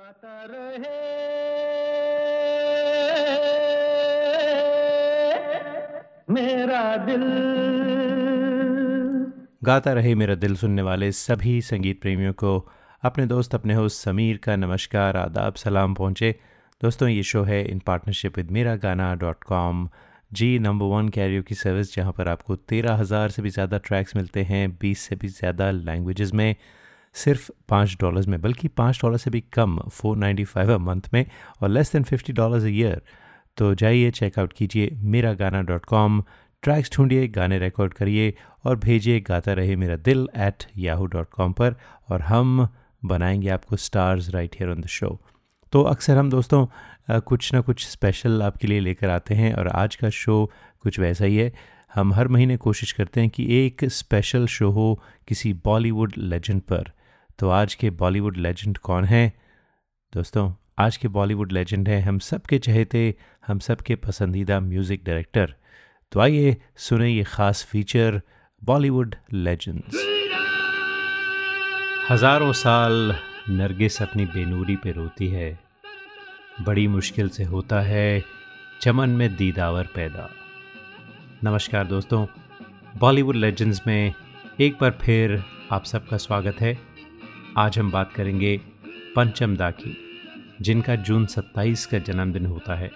गाता रहे। मेरा दिल। गाता रहे मेरा दिल सुनने वाले सभी संगीत प्रेमियों को। अपने दोस्त, अपने होस्ट समीर का नमस्कार, आदाब, सलाम पहुँचे। दोस्तों, ये शो है इन partnership with Mera Gaana dot com ji number one Cairo की सर्विस जहाँ पर आपको तेरह हज़ार से भी ज़्यादा ट्रैक्स मिलते हैं, बीस से भी ज़्यादा लैंग्वेजेस में। सिर्फ़ पाँच डॉलर्स में, बल्कि पाँच डॉलर से भी कम four ninety five a month में, और less than fifty dollars a year तो जाइए चेकआउट कीजिए मेरा गाना डॉट कॉम ट्रैक्स ढूंढिए, गाने रिकॉर्ड करिए, और भेजिए, गाता रहे मेरा दिल एट याहू डॉट कॉम पर, और हम बनाएँगे आपको stars right here on the show तो अक्सर हम दोस्तों कुछ ना कुछ स्पेशल आपके लिए लेकर आते हैं, और आज का शो कुछ वैसा ही है। हम हर महीने कोशिश करते हैं कि एक स्पेशल शो हो किसी बॉलीवुड लेजेंड पर। तो आज के बॉलीवुड लेजेंड कौन हैं? दोस्तों, आज के बॉलीवुड लेजेंड हैं हम सब के चहेते, हम सब के पसंदीदा म्यूज़िक डायरेक्टर। तो आइए सुने ये ख़ास फीचर बॉलीवुड लेजेंड्स। हज़ारों साल नरगिस अपनी बेनूरी पे रोती है। बड़ी मुश्किल से होता है चमन में दीदावर पैदा। नमस्कार दोस्तों, बॉलीवुड लेजेंड्स में एक बार फिर आप सबका स्वागत है। आज हम बात करेंगे पंचम दा की जिनका जून 27 का जन्मदिन होता है।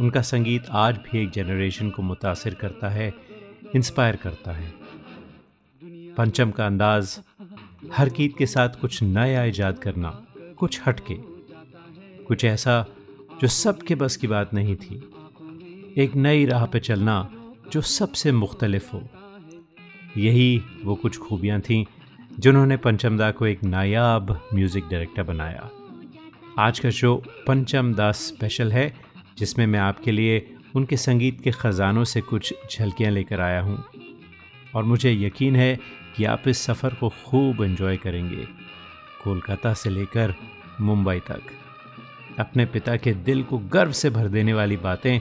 उनका संगीत आज भी एक जनरेशन को मुतासर करता है इंस्पायर करता है। पंचम का अंदाज, हर गीत के साथ कुछ नया ईजाद करना, कुछ हटके। कुछ ऐसा जो सबके बस की बात नहीं थी। एक नई राह पे चलना जो सबसे मुख्तलिफ़ हो। यही वो कुछ खूबियाँ थीं जिन्होंने पंचम दा को एक नायाब म्यूज़िक डायरेक्टर बनाया। आज का शो पंचम दास स्पेशल है, जिसमें मैं आपके लिए उनके संगीत के ख़जानों से कुछ झलकियाँ लेकर आया हूँ। और मुझे यकीन है कि आप इस सफ़र को खूब एंजॉय करेंगे, कोलकाता से लेकर मुंबई तक। अपने पिता के दिल को गर्व से भर देने वाली बातें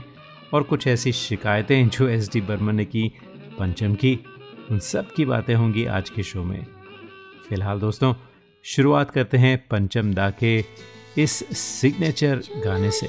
और कुछ ऐसी शिकायतें जो एस डी बर्मन ने की, पंचम की, उन सब की बातें होंगी आज के शो में। फ़िलहाल दोस्तों शुरुआत करते हैं पंचम दा के इस सिग्नेचर गाने से।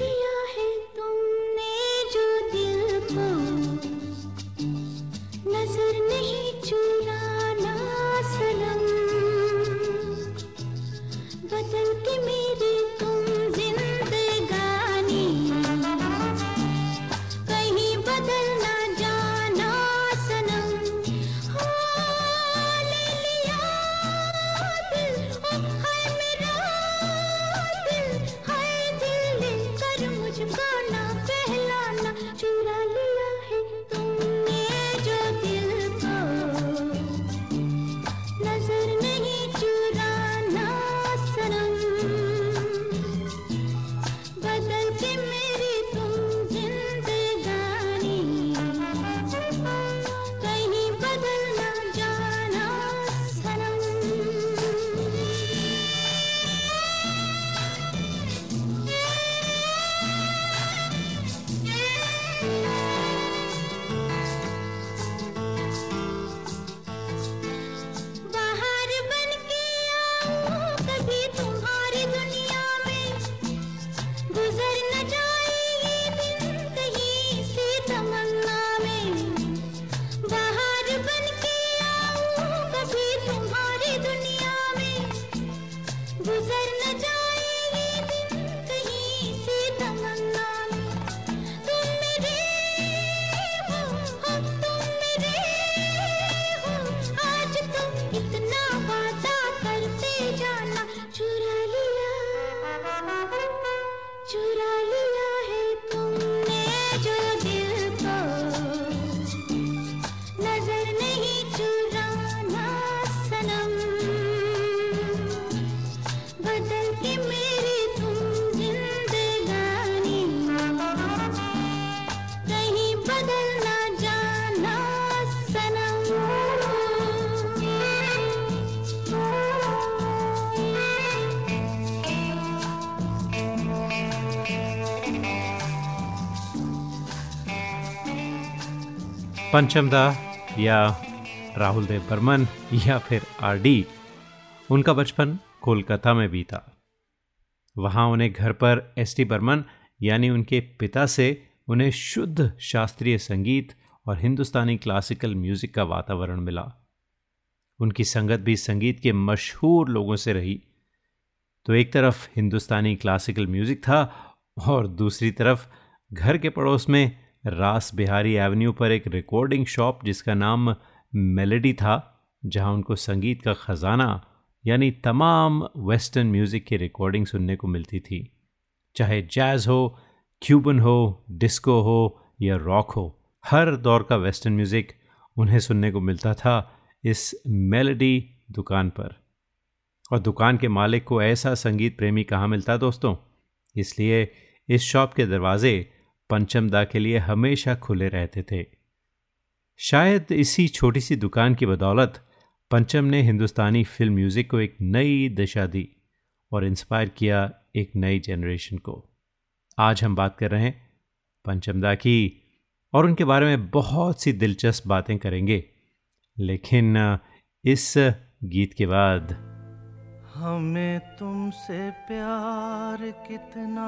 पंचमदा या राहुल देव बर्मन या फिर आरडी उनका बचपन कोलकाता में बीता। वहाँ उन्हें घर पर एस टी बर्मन यानी उनके पिता से उन्हें शुद्ध शास्त्रीय संगीत और हिंदुस्तानी क्लासिकल म्यूज़िक का वातावरण मिला। उनकी संगत भी संगीत के मशहूर लोगों से रही। तो एक तरफ़ हिंदुस्तानी क्लासिकल म्यूज़िक था और दूसरी तरफ़ घर के पड़ोस में रास बिहारी एवेन्यू पर एक रिकॉर्डिंग शॉप जिसका नाम मेलेडी था, जहाँ उनको संगीत का ख़जाना, यानी तमाम वेस्टर्न म्यूज़िक की रिकॉर्डिंग सुनने को मिलती थी। चाहे जैज़ हो क्यूबन हो डिस्को हो, या रॉक हो, हर दौर का वेस्टर्न म्यूज़िक उन्हें सुनने को मिलता था इस मेलेडी दुकान पर। और दुकान के मालिक को ऐसा संगीत प्रेमी कहाँ मिलता दोस्तों? इसलिए इस शॉप के दरवाजे पंचमदा के लिए हमेशा खुले रहते थे। शायद इसी छोटी सी दुकान की बदौलत पंचम ने हिंदुस्तानी फ़िल्म म्यूज़िक को एक नई दिशा दी और इंस्पायर किया एक नई जनरेशन को। आज हम बात कर रहे हैं पंचमदा की और उनके बारे में बहुत सी दिलचस्प बातें करेंगे। लेकिन इस गीत के बाद हमें तुमसे प्यार कितना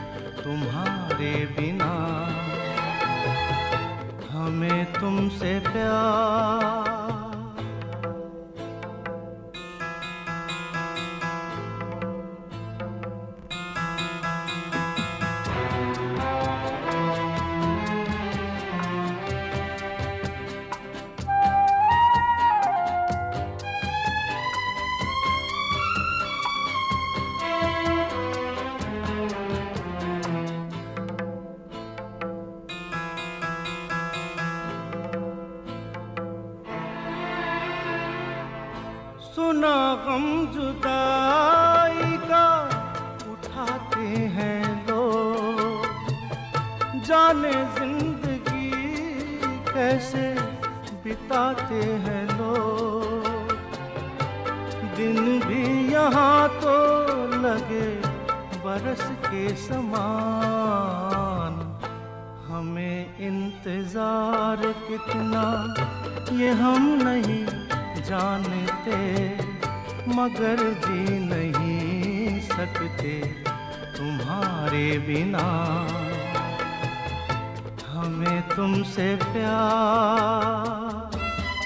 तुम्हारे बिना। हमें तुमसे प्यार गम जुदाई का उठाते हैं लोग। जाने ज़िंदगी कैसे बिताते हैं लोग। दिन भी यहाँ तो लगे बरस के समान। हमें इंतज़ार कितना, ये हम नहीं जानते।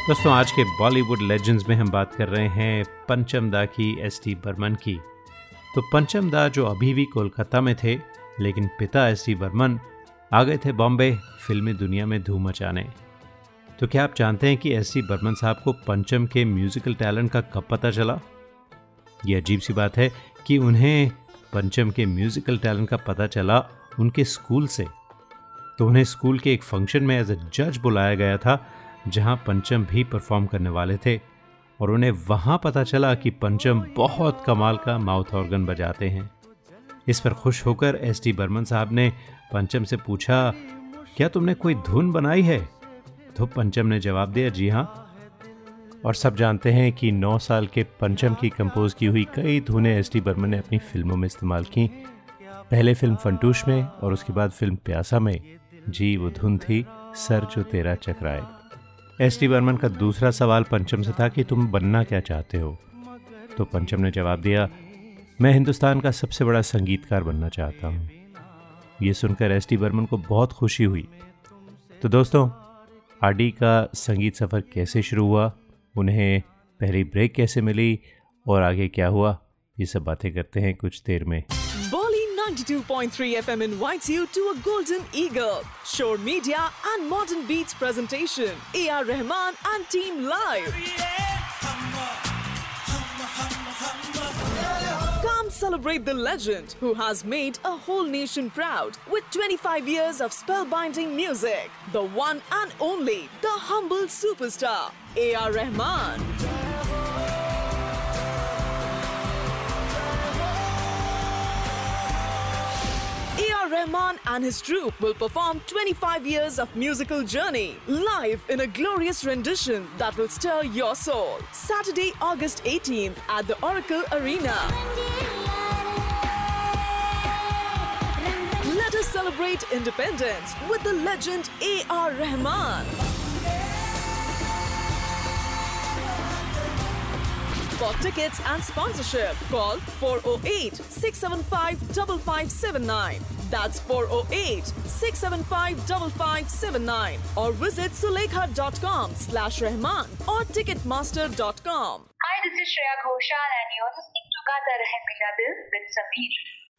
दोस्तों, आज के बॉलीवुड लेजेंड्स में हम बात कर रहे हैं पंचम दा की एस टी बर्मन की। तो पंचम दा जो अभी भी कोलकाता में थे, लेकिन पिता एस टी बर्मन आ गए थे बॉम्बे, फिल्मी दुनिया में धूम मचाने। तो क्या आप जानते हैं कि एस टी बर्मन साहब को पंचम के म्यूज़िकल टैलेंट का कब पता चला? ये अजीब सी बात है कि उन्हें पंचम के म्यूज़िकल टैलेंट का पता चला उनके स्कूल से। तो उन्हें स्कूल के एक फ़ंक्शन में एज अ जज बुलाया गया था, जहाँ पंचम भी परफॉर्म करने वाले थे। और उन्हें वहाँ पता चला कि पंचम बहुत कमाल का माउथ ऑर्गन बजाते हैं। इस पर खुश होकर एस टी बर्मन साहब ने पंचम से पूछा, क्या तुमने कोई धुन बनाई है? तो पंचम ने जवाब दिया, जी हाँ। और सब जानते हैं कि नौ साल के पंचम की कंपोज की हुई कई धुनें एस टी बर्मन ने अपनी फ़िल्मों में इस्तेमाल की। पहले फ़िल्म फंटूश में और उसके बाद फ़िल्म प्यासा में। जी, वो धुन थी, सर जो तेरा चकराए। एस टी बर्मन का दूसरा सवाल पंचम से था कि तुम बनना क्या चाहते हो? तो पंचम ने जवाब दिया, मैं हिंदुस्तान का सबसे बड़ा संगीतकार बनना चाहता हूँ। ये सुनकर एस टी बर्मन को बहुत खुशी हुई। तो दोस्तों आडी का संगीत सफ़र कैसे शुरू हुआ, उन्हें पहली ब्रेक कैसे मिली और आगे क्या हुआ, ये सब बातें करते हैं कुछ देर में। Bali 92.3 FM Celebrate the legend who has made a whole nation proud with 25 years of spellbinding music. The one and only, the humble superstar, A.R. Rahman. A.R. Rahman and his troupe will perform 25 years of musical journey live in a glorious rendition that will stir your soul. Saturday, August 18th at the Oracle Arena. Celebrate independence with the legend A.R. Rahman. For tickets and sponsorship, call 408 675 5579. That's 408 675 5579. Or visit sulekha.com slash Rahman or ticketmaster.com. Hi, this is Shreya Ghoshal, and you're listening to Gata Rahe Mera Dil with Sameer.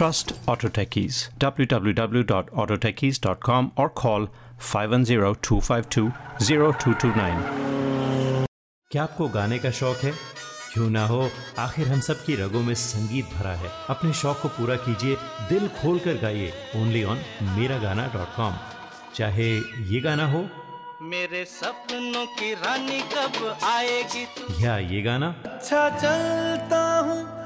Trust Auto Techies. www.autotechies.com or call 510-252-0229. क्या आपको गाने का शौक है? क्यों ना हो? आखिर हम सब की रगों में संगीत भरा है। अपने शौक को पूरा कीजिए। दिल खोल कर गाइए। ओनली ऑन मेरा गाना डॉट कॉम चाहे ये गाना हो। मेरे सपनों की रानी कब आएगी? या ये गाना। अच्छा चलता हूँ।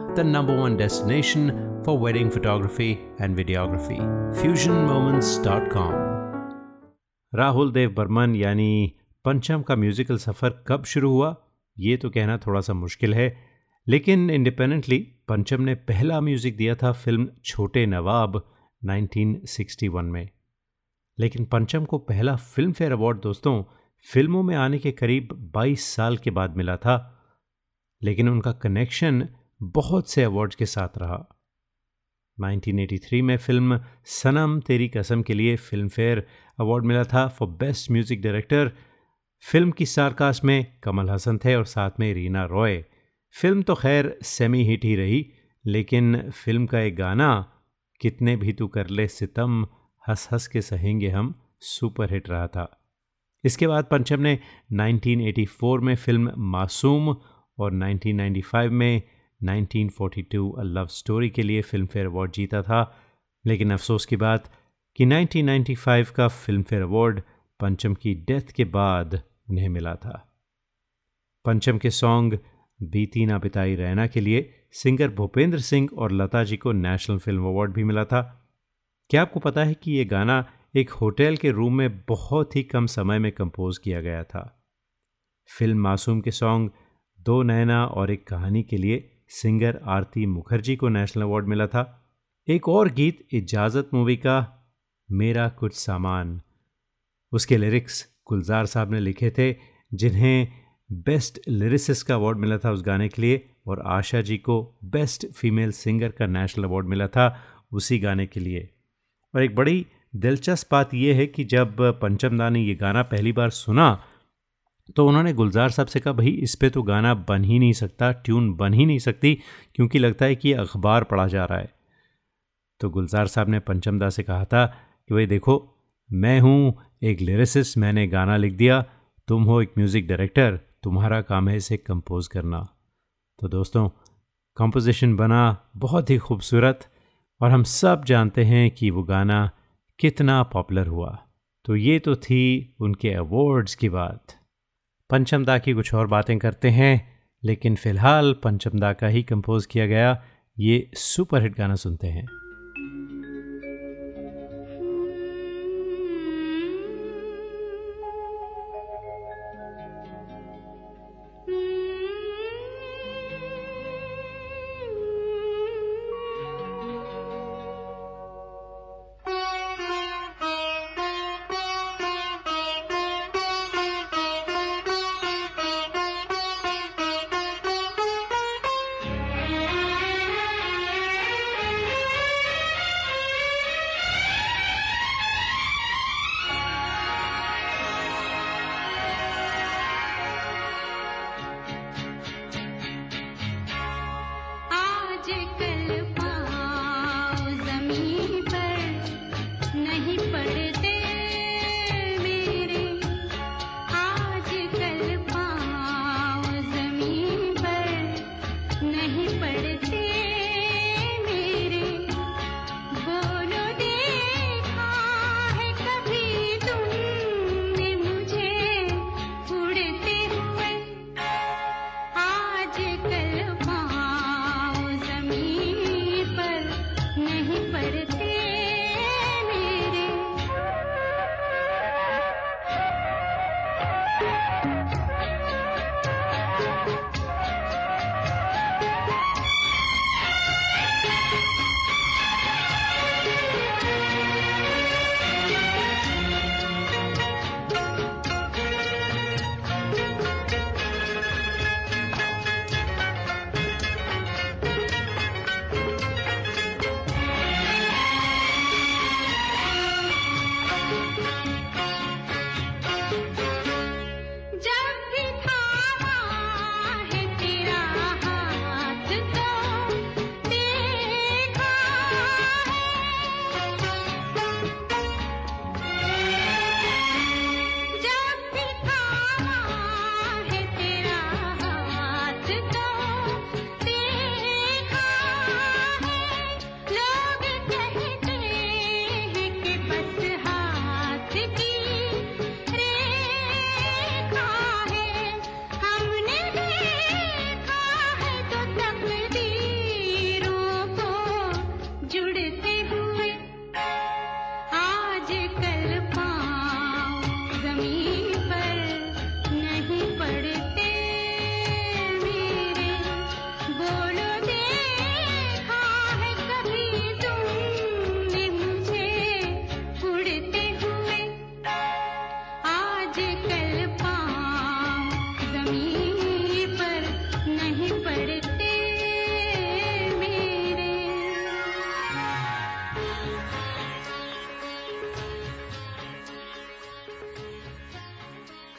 the number one destination for wedding photography and videography. FusionMoments.com. Rahul Dev Burman, यानी पंचम का म्यूजिकल सफ़र कब शुरू हुआ ये तो कहना थोड़ा सा मुश्किल है लेकिन इंडिपेंडेंटली पंचम ने पहला म्यूज़िक दिया था फ़िल्म छोटे नवाब 1961 में लेकिन पंचम को पहला फ़िल्म फेयर अवार्ड दोस्तों फ़िल्मों में आने के करीब 22 साल के बाद मिला था लेकिन उनका कनेक्शन बहुत से अवार्ड्स के साथ रहा। 1983 में फ़िल्म सनम तेरी कसम के लिए फ़िल्म फेयर अवार्ड मिला था for best music director film की स्टारकास्ट में कमल हसन थे और साथ में रीना रॉय फ़िल्म तो खैर सेमी हिट ही रही, लेकिन फ़िल्म का एक गाना, कितने भी तू कर ले सितम, हंस हंस के सहेंगे हम सुपर हिट रहा था। इसके बाद पंचम ने 1984 में फ़िल्म मासूम और 1995 में 1942 अ लव स्टोरी के लिए फ़िल्म फेयर अवार्ड जीता था। लेकिन अफसोस की बात कि 1995 का फ़िल्म फेयर अवार्ड पंचम की डेथ के बाद उन्हें मिला था। पंचम के सॉन्ग बीती ना बिताई रैना के लिए सिंगर भूपेंद्र सिंह और लता जी को नेशनल फ़िल्म अवार्ड भी मिला था। क्या आपको पता है कि ये गाना एक होटल के रूम में बहुत ही कम समय में कंपोज किया गया था? फ़िल्म मासूम के सॉन्ग दो नैना और एक कहानी के लिए सिंगर आरती मुखर्जी को नेशनल अवार्ड मिला था। एक और गीत, इजाज़त मूवी का, मेरा कुछ सामान। उसके लिरिक्स गुलजार साहब ने लिखे थे, जिन्हें बेस्ट लिरिसिस का अवार्ड मिला था उस गाने के लिए, और आशा जी को बेस्ट फीमेल सिंगर का नेशनल अवार्ड मिला था उसी गाने के लिए। और एक बड़ी दिलचस्प बात यह है कि जब पंचम दा ने ये गाना पहली बार सुना तो उन्होंने गुलजार साहब से कहा, भाई, इस पर तो गाना बन ही नहीं सकता, ट्यून बन ही नहीं सकती, क्योंकि लगता है कि ये अखबार पढ़ा जा रहा है। तो गुलजार साहब ने पंचम दा से कहा था कि, भाई, देखो, मैं हूँ एक लिरिसिस्ट, मैंने गाना लिख दिया, तुम हो एक म्यूज़िक डायरेक्टर, तुम्हारा काम है इसे कंपोज करना। तो दोस्तों, कंपोजिशन बना बहुत ही खूबसूरत और हम सब जानते हैं कि वो गाना कितना पॉपुलर हुआ। तो ये तो थी उनके अवार्ड्स की बात। पंचमदा की कुछ और बातें करते हैं, लेकिन फ़िलहाल पंचमदा का ही कंपोज किया गया, ये सुपरहिट गाना सुनते हैं।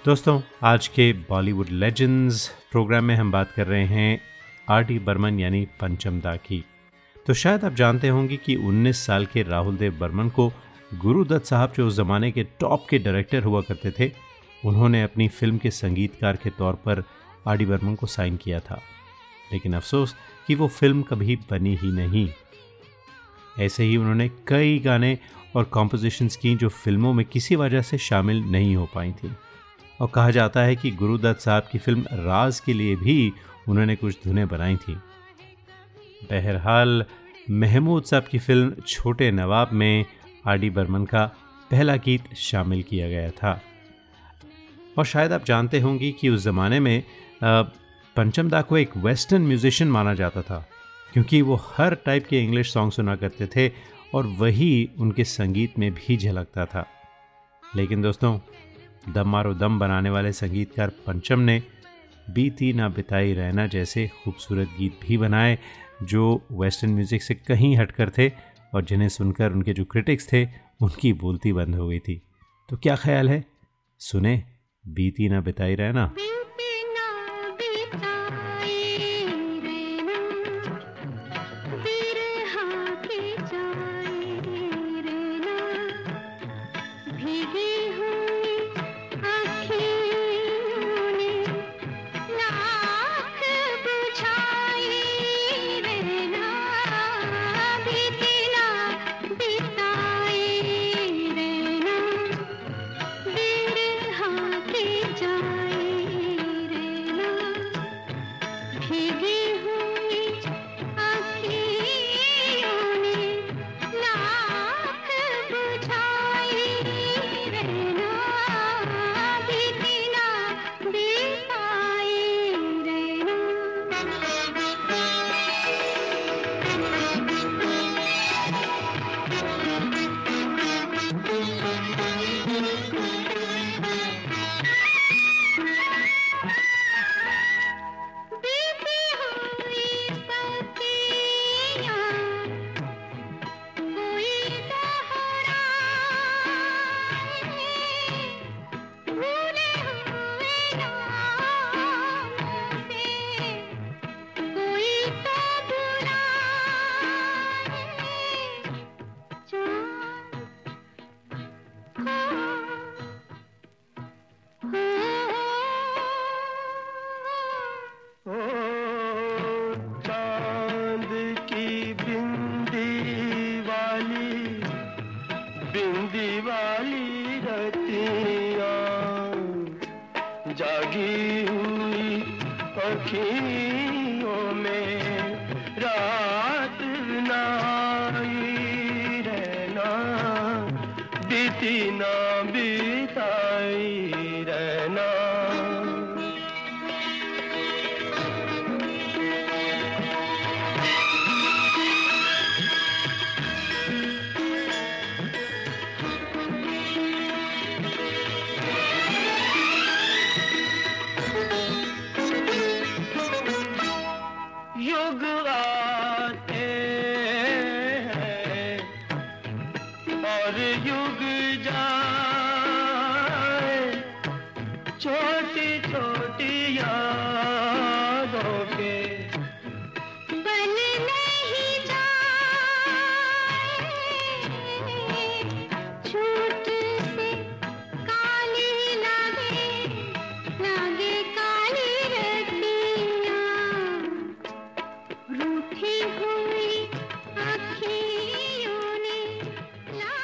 दोस्तों, आज के बॉलीवुड लेजेंड्स प्रोग्राम में हम बात कर रहे हैं आर डी बर्मन यानी पंचम दा की। तो शायद आप जानते होंगे कि 19 साल के राहुल देव बर्मन को गुरुदत्त साहब जो उस ज़माने के टॉप के डायरेक्टर हुआ करते थे, उन्होंने अपनी फ़िल्म के संगीतकार के तौर पर आर डी बर्मन को साइन किया था। लेकिन अफसोस कि वो फ़िल्म कभी बनी ही नहीं। ऐसे ही उन्होंने कई गाने और कॉम्पोजिशंस की जो फ़िल्मों में किसी वजह से शामिल नहीं हो पाई थी। और कहा जाता है कि गुरुदत्त साहब की फ़िल्म राज के लिए भी उन्होंने कुछ धुनें बनाई थी। बहरहाल, महमूद साहब की फ़िल्म छोटे नवाब में आर डी बर्मन का पहला गीत शामिल किया गया था। और शायद आप जानते होंगे कि उस ज़माने में पंचम दा को एक वेस्टर्न म्यूजिशियन माना जाता था, क्योंकि वो हर टाइप के इंग्लिश सॉन्ग सुना करते थे और वही उनके संगीत में भी झलकता था। लेकिन दोस्तों दम मारो दम बनाने वाले संगीतकार पंचम ने बीती ना बिताई रहना जैसे खूबसूरत गीत भी बनाए, जो वेस्टर्न म्यूज़िक से कहीं हटकर थे और जिन्हें सुनकर उनके जो क्रिटिक्स थे, उनकी बोलती बंद हो गई थी। तो क्या ख्याल है? सुने, बीती ना बिताई रहना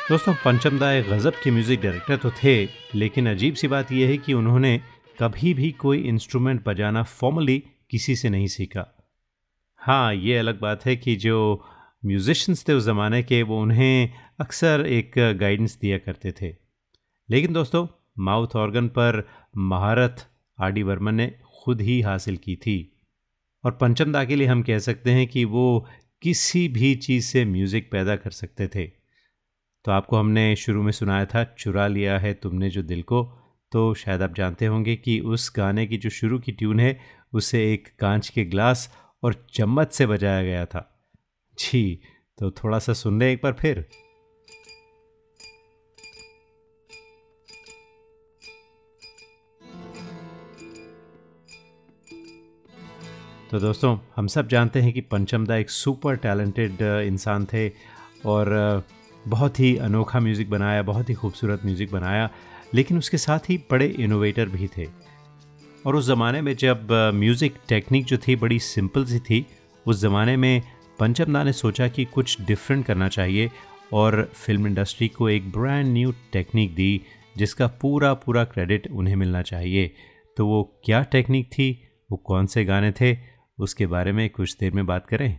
दोस्तों, पंचम दा एक गज़ब के म्यूज़िक डायरेक्टर तो थे, लेकिन अजीब सी बात यह है कि उन्होंने कभी भी कोई इंस्ट्रूमेंट बजाना फॉर्मली किसी से नहीं सीखा। हाँ ये अलग बात है कि जो म्यूज़िशंस थे उस ज़माने के, वो उन्हें अक्सर एक गाइडेंस दिया करते थे। लेकिन दोस्तों माउथ ऑर्गन पर महारत आर डी वर्मन ने खुद ही हासिल की थी। और पंचम दा के लिए हम कह सकते हैं कि वो किसी भी चीज़ से म्यूज़िक पैदा कर सकते थे। तो आपको हमने शुरू में सुनाया था, चुरा लिया है तुमने जो दिल को। तो शायद आप जानते होंगे कि उस गाने की जो शुरू की ट्यून है, उसे एक कांच के ग्लास और चम्मच से बजाया गया था। जी तो थोड़ा सा सुन लें एक बार फिर। तो दोस्तों, हम सब जानते हैं कि पंचमदा एक सुपर टैलेंटेड इंसान थे और बहुत ही अनोखा म्यूज़िक बनाया, बहुत ही खूबसूरत म्यूज़िक बनाया, लेकिन उसके साथ ही बड़े इनोवेटर भी थे। और उस ज़माने में जब म्यूज़िक टेक्निक जो थी बड़ी सिंपल सी थी, उस ज़माने में पंचमदा ने सोचा कि कुछ डिफरेंट करना चाहिए और फ़िल्म इंडस्ट्री को एक ब्रांड न्यू टेक्निक दी, जिसका पूरा पूरा क्रेडिट उन्हें मिलना चाहिए। तो वो क्या टेक्निक थी? वो कौन से गाने थे? उसके बारे में कुछ देर में बात करें।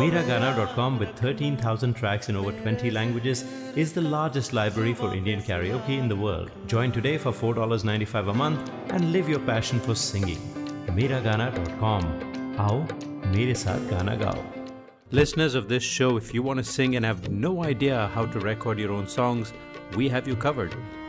Miragana.com with 13,000 tracks in over 20 languages, is the largest library for Indian karaoke in the world. Join today for $4.95 a month and live your passion for singing. Miragana.com. How? Mere saath gana gao. Listeners of this show, if you want to sing and have no idea how to record your own songs, we have you covered.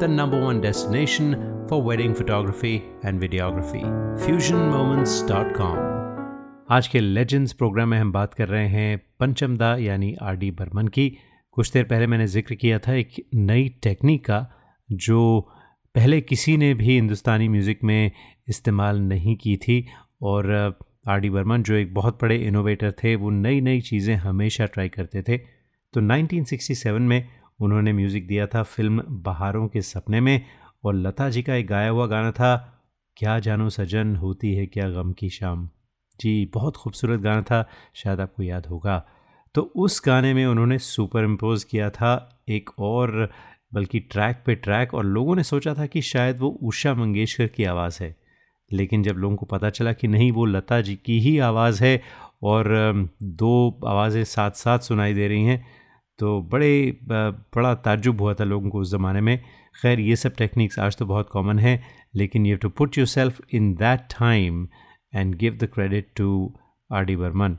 the number one destination for wedding photography and videography. FusionMoments.com. आज के legends programme में हम बात कर रहे हैं पंचमदा, यानी R D Burman की कुछ देर पहले मैंने ज़िक्र किया था एक नई टेक्निक का, जो पहले किसी ने भी हिंदुस्तानी म्यूज़िक में इस्तेमाल नहीं की थी और आर डी बर्मन, जो एक बहुत बड़े इनोवेटर थे, वो नई नई चीज़ें हमेशा ट्राई करते थे तो 1967 में उन्होंने म्यूज़िक दिया था फ़िल्म बहारों के सपने में और लता जी का एक गाया हुआ गाना था, क्या जानो सजन होती है क्या गम की शाम जी, बहुत खूबसूरत गाना था, शायद आपको याद होगा। तो उस गाने में उन्होंने सुपर इम्पोज किया था एक और, बल्कि ट्रैक पे ट्रैक और लोगों ने सोचा था कि शायद वो उषा मंगेशकर की आवाज़ है। लेकिन जब लोगों को पता चला कि नहीं, वो लता जी की ही आवाज़ है और दो आवाज़ें साथ साथ सुनाई दे रही हैं तो बड़े बड़ा ताजुब हुआ था लोगों को उस ज़माने में। खैर, ये सब टेक्निक्स आज तो बहुत कॉमन है, लेकिन you to put yourself in that time and give the credit to R D Burman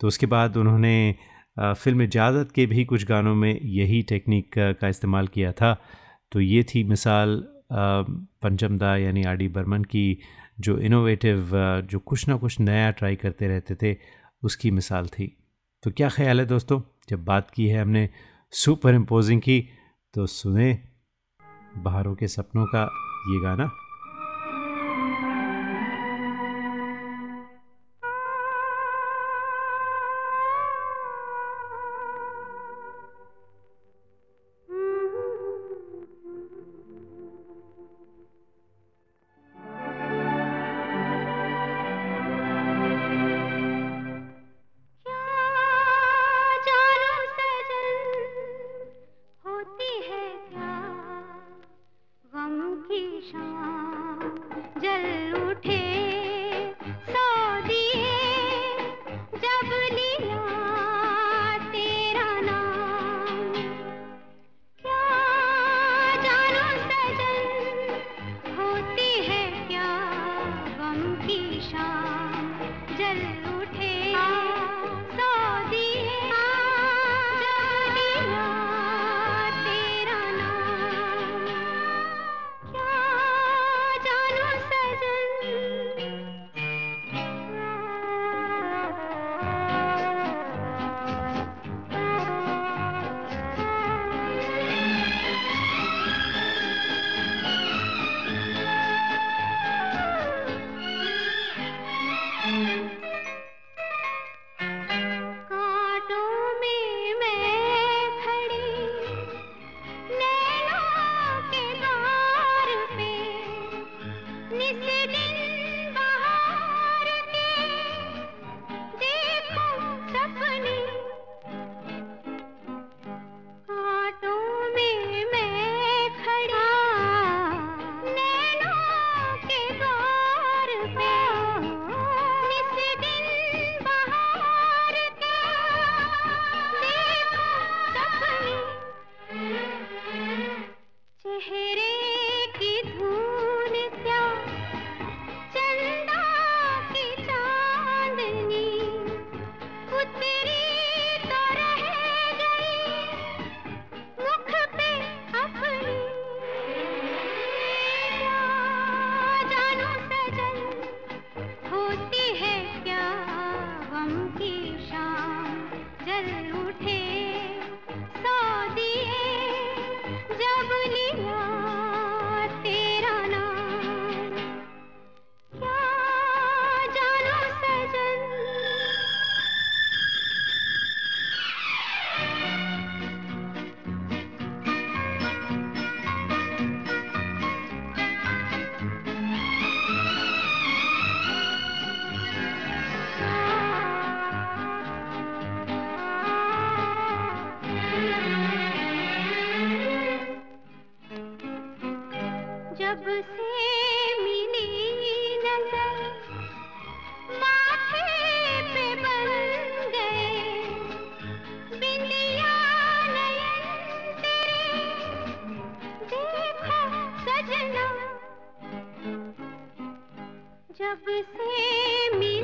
तो उसके बाद उन्होंने फ़िल्म इजाज़त के भी कुछ गानों में यही टेक्निक का इस्तेमाल किया था। तो ये थी मिसाल पंचम दा यानी आर डी बर्मन की जो इनोवेटिव जो कुछ ना कुछ नया ट्राई करते रहते थे, उसकी मिसाल थी। तो क्या ख्याल है दोस्तों? जब बात की है हमने सुपर इम्पोजिंग की तो सुने बाहरों के सपनों का ये गाना। जब से मिली नज़र माथे पे बन गए। बिंदिया तेरे सजना। जब से मिली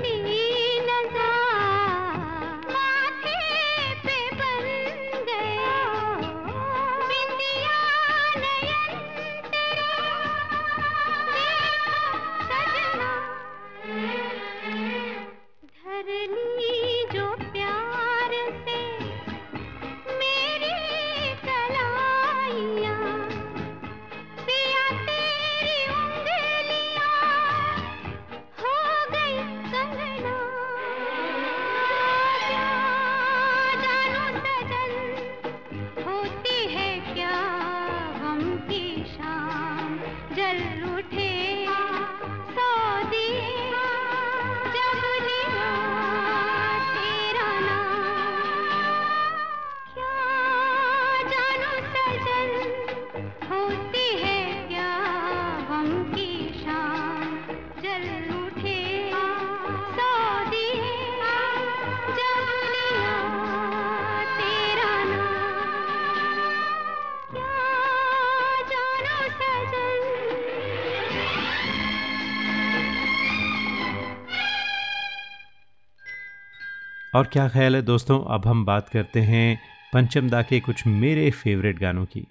और क्या ख्याल है दोस्तों? अब हम बात करते हैं पंचम दा के कुछ मेरे फेवरेट गानों की।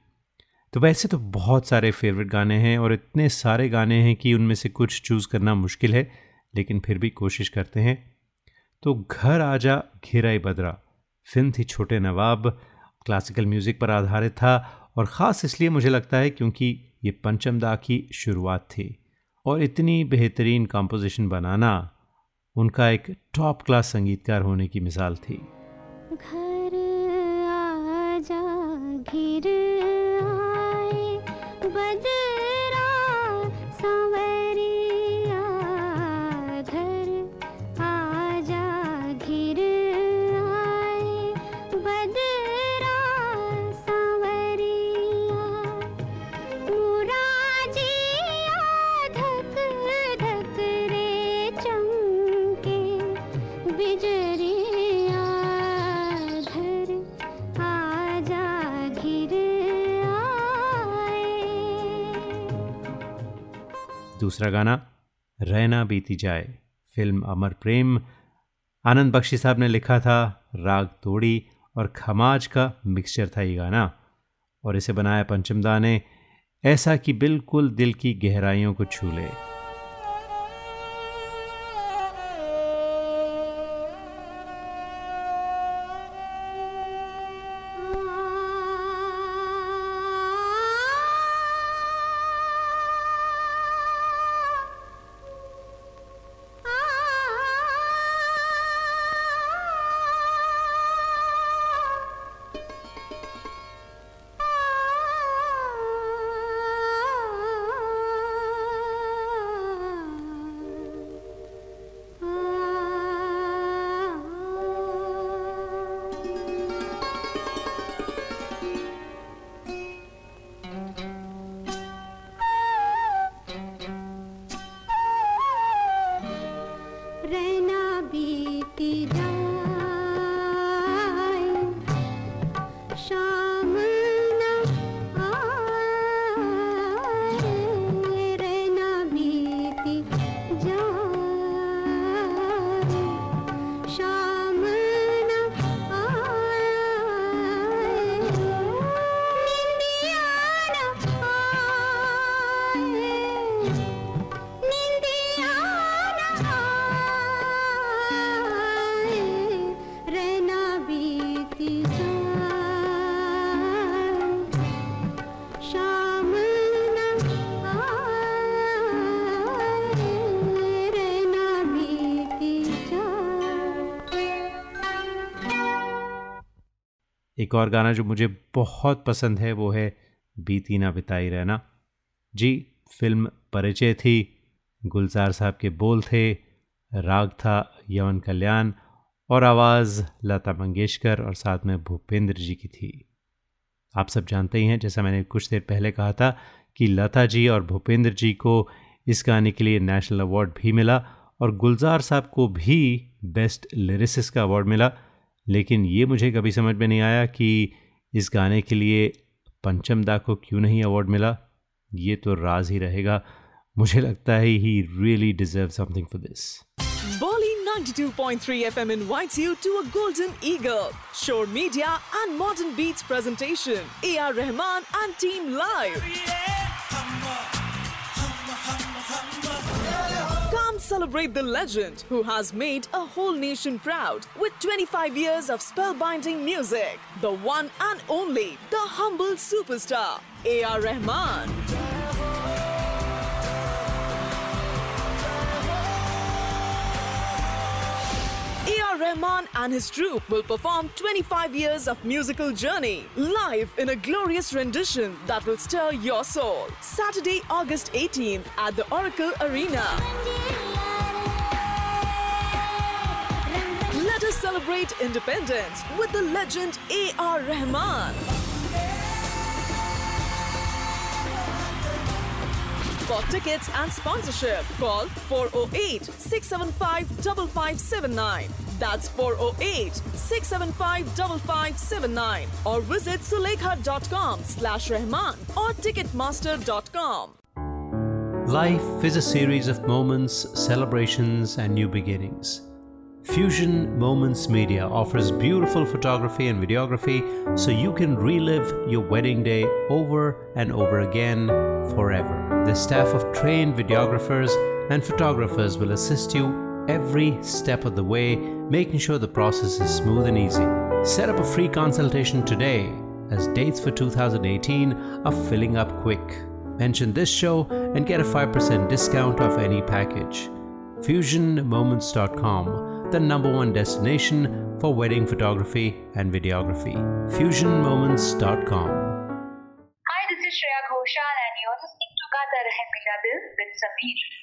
तो वैसे तो बहुत सारे फेवरेट गाने हैं और इतने सारे गाने हैं कि उनमें से कुछ चूज़ करना मुश्किल है, लेकिन फिर भी कोशिश करते हैं। तो घर आजा घेराई बदरा। फ़िल्म थी छोटे नवाब क्लासिकल म्यूज़िक पर आधारित था और ख़ास इसलिए मुझे लगता है क्योंकि ये पंचम दा की शुरुआत थी। और इतनी बेहतरीन कंपोजिशन बनाना उनका एक टॉप क्लास संगीतकार होने की मिसाल थी। घर आजा घिर आए बदरा दूसरा गाना, रहना बीती जाए, फ़िल्म अमर प्रेम। आनंद बख्शी साहब ने लिखा था, राग तोड़ी और खमाज का मिक्सचर था ये गाना। और इसे बनाया पंचमदा ने, ऐसा कि बिल्कुल दिल की गहराइयों को छू ले। एक और गाना जो मुझे बहुत पसंद है, वो है बीती ना बिताई रहना। जी, फ़िल्म परिचय थी, गुलजार साहब के बोल थे, राग था यवन कल्याण और आवाज़ लता मंगेशकर और साथ में भूपेंद्र जी की थी। आप सब जानते ही हैं, जैसा मैंने कुछ देर पहले कहा था कि लता जी और भूपेंद्र जी को इस गाने के लिए नेशनल अवार्ड भी मिला और गुलजार साहब को भी बेस्ट लिरिसिस का अवार्ड मिला। लेकिन ये मुझे कभी समझ में नहीं आया कि इस गाने के लिए पंचम दा को क्यों नहीं अवार्ड मिला। ये तो राज ही रहेगा। मुझे लगता है ही really deserve something for this बोली 92.3 FM in you to a golden eagle Shor media and modern beats presentation A R Rahman and team live! Celebrate the legend who has made a whole nation proud with 25 years of spellbinding music. The one and only, the humble superstar, A.R. Rahman. A.R. Rahman and his troupe will perform 25 years of musical journey live in a glorious rendition that will stir your soul. Saturday, August 18th at the Oracle Arena. Let us celebrate independence with the legend A.R. Rahman. For tickets and sponsorship, call 408 675 5579. That's 408 675 5579. Or visit sulekha.com slash Rahman or ticketmaster.com. Life is a series of moments, celebrations, and new beginnings. Fusion Moments Media offers beautiful photography and videography so you can relive your wedding day over and over again forever. The staff of trained videographers and photographers will assist you every step of the way, making sure the process is smooth and easy. Set up a free consultation today as dates for 2018 are filling up quick. Mention this show and get a 5% discount off any package. FusionMoments.com, the number one destination for wedding photography and videography. FusionMoments.com. Hi, this is Shreya Ghoshal and you're listening to Gata Rahe Mera Dil with Sameer.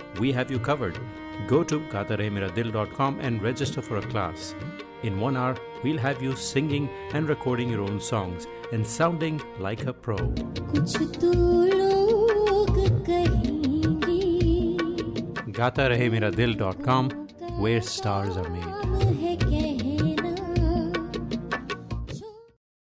we have you covered. Go to gataremeradil.com and register for a class. In one hour, we'll have you singing and recording your own songs and sounding like a pro. GataRaheMeraDil.com, where stars are made.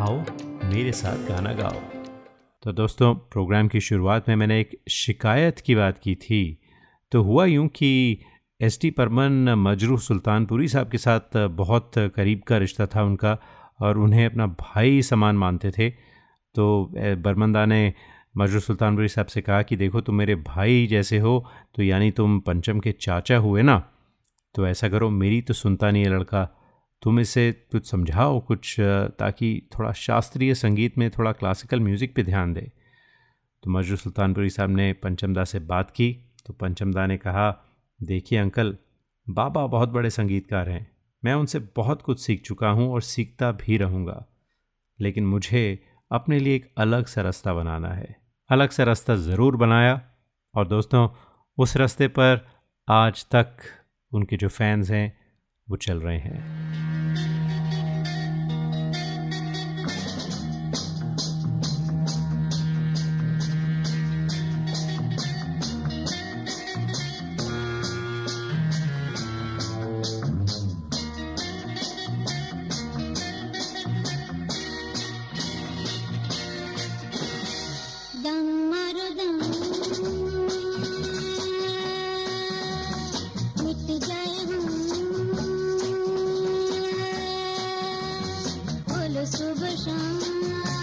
आओ, मेरे साथ गाना गाओ। तो दोस्तों, programme की शुरुआत में मैंने एक शिकायत की बात की थी। तो हुआ यूँ कि एस टी परमन मजरू सुल्तानपुरी साहब के साथ बहुत करीब का रिश्ता था उनका और उन्हें अपना भाई समान मानते थे। तो बर्मंदा ने मजरू सुल्तानपुरी साहब से कहा कि देखो, तुम मेरे भाई जैसे हो तो यानी तुम पंचम के चाचा हुए ना? तो ऐसा करो, मेरी तो सुनता नहीं है लड़का। तुम इसे कुछ समझाओ, कुछ ताकि थोड़ा शास्त्रीय संगीत में थोड़ा क्लासिकल म्यूज़िक पे ध्यान दे। तो मजरू सुल्तानपुरी साहब ने पंचमदा से बात की तो पंचमदा ने कहा, देखिए अंकल, बाबा बहुत बड़े संगीतकार हैं। मैं उनसे बहुत कुछ सीख चुका हूँ और सीखता भी रहूँगा। लेकिन मुझे अपने लिए एक अलग सा रास्ता बनाना है। अलग सा रास्ता ज़रूर बनाया। और दोस्तों, उस रास्ते पर आज तक उनके जो फैंस हैं, वो चल रहे हैं। 伤啊。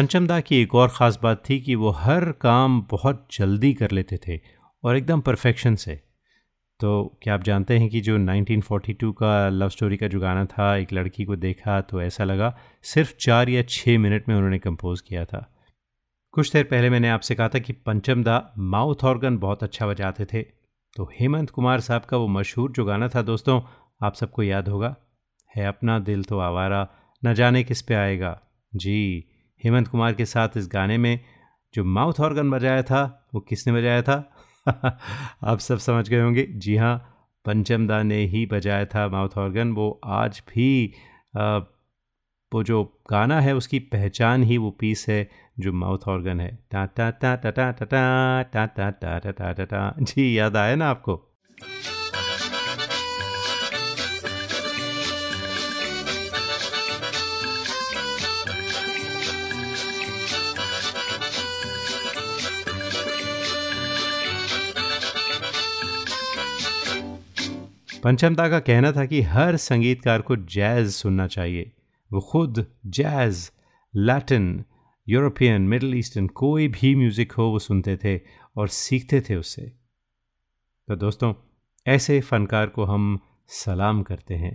पंचमदा की एक और ख़ास बात थी कि वो हर काम बहुत जल्दी कर लेते थे और एकदम परफेक्शन से। तो क्या आप जानते हैं कि जो 1942 का लव स्टोरी का जो गाना था, एक लड़की को देखा तो ऐसा लगा सिर्फ़ चार या छः मिनट में उन्होंने कंपोज़ किया था। कुछ देर पहले मैंने आपसे कहा था कि पंचमदा माउथ ऑर्गन बहुत अच्छा बजाते थे। तो हेमंत कुमार साहब का वो मशहूर जो गाना था दोस्तों, आप सबको याद होगा, है अपना दिल तो आवारा, न जाने किस पे आएगा। जी हेमंत कुमार के साथ इस गाने में जो माउथ ऑर्गन बजाया था वो किसने बजाया था आप सब समझ गए होंगे जी हाँ पंचमदा ने ही बजाया था माउथ ऑर्गन वो आज भी आ, वो जो गाना है उसकी पहचान ही वो पीस है जो माउथ ऑर्गन है टा टा टा टा टा टा टा टा टा टा टा टा जी याद आया ना आपको पंचमदा का कहना था कि हर संगीतकार को जैज़ सुनना चाहिए। वो खुद jazz Latin European Middle Eastern कोई भी म्यूज़िक हो वो सुनते थे और सीखते थे उससे तो दोस्तों, ऐसे फ़नकार को हम सलाम करते हैं।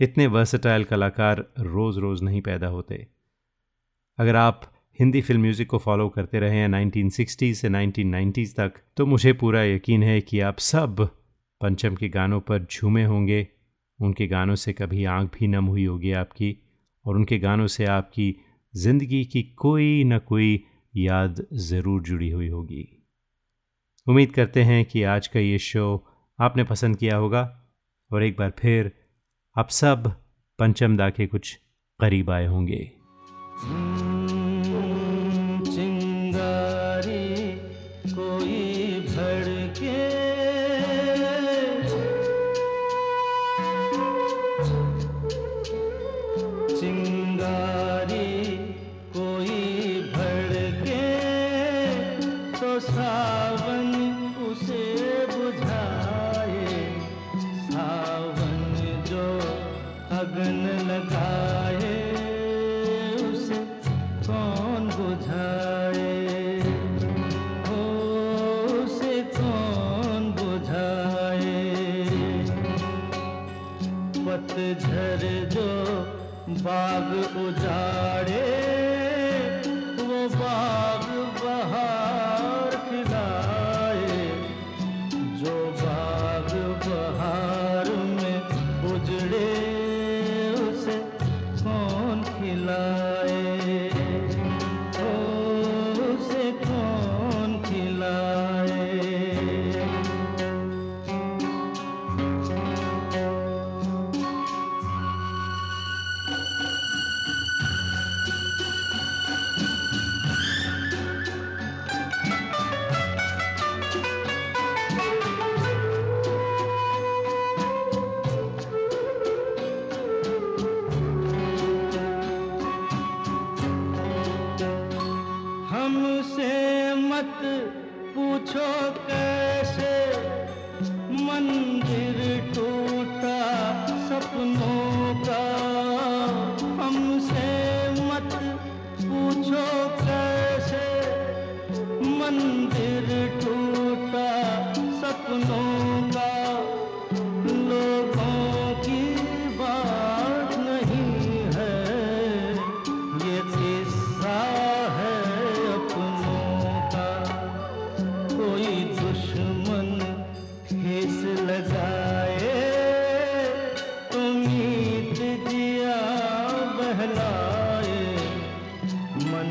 इतने वर्सटाइल कलाकार रोज़ रोज़ नहीं पैदा होते। अगर आप हिंदी फ़िल्म म्यूज़िक को फॉलो करते रहे हैं 1960 से 1990s तक तो मुझे पूरा यकीन है कि आप सब पंचम के गानों पर झूमे होंगे। उनके गानों से कभी आँख भी नम हुई होगी आपकी, और उनके गानों से आपकी ज़िंदगी की कोई न कोई याद ज़रूर जुड़ी हुई होगी। उम्मीद करते हैं कि आज का ये शो आपने पसंद किया होगा, और एक बार फिर आप सब पंचम दा के कुछ करीब आए होंगे। चिंगारी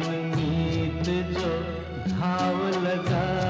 नवनीत जो धाव लगा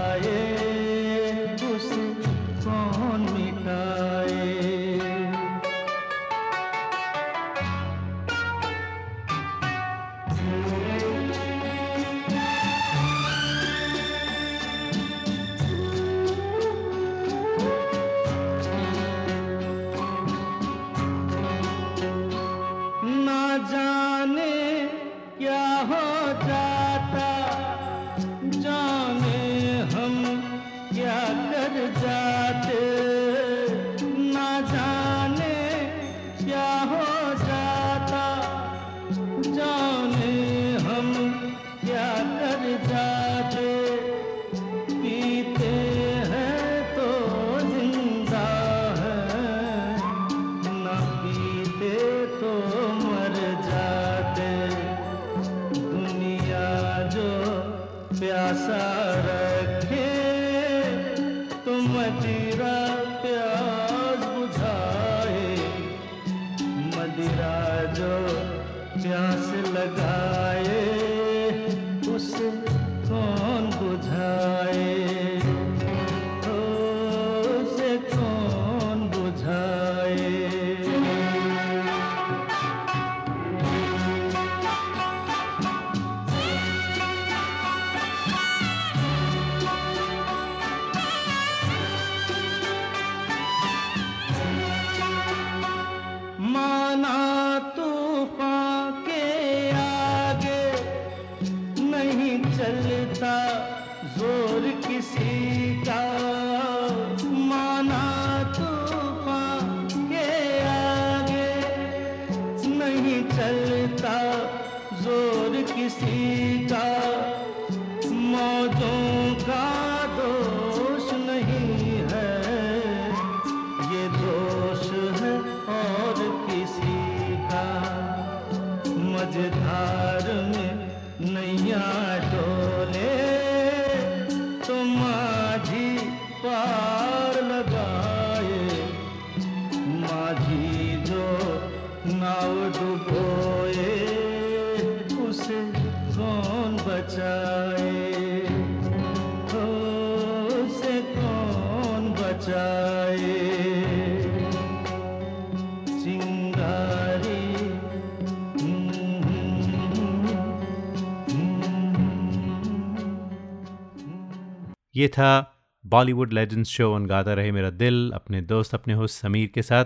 ये था बॉलीवुड लेजेंड्स शो ऑन गाता रहे मेरा दिल, अपने दोस्त, अपने होस्ट समीर के साथ।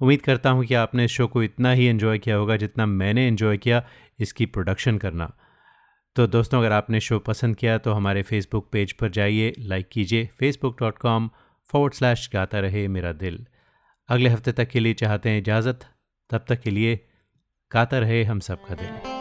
उम्मीद करता हूँ कि आपने इस शो को इतना ही इन्जॉय किया होगा जितना मैंने इन्जॉय किया इसकी प्रोडक्शन करना। तो दोस्तों, अगर आपने शो पसंद किया तो हमारे फेसबुक पेज पर जाइए लाइक कीजिए Facebook dot com forward slash Gaata Rahe Mera दिल। अगले हफ़्ते तक के लिए चाहते हैं इजाज़त, तब तक के लिए गाता रहे हम सबका दिल।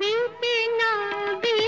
जागी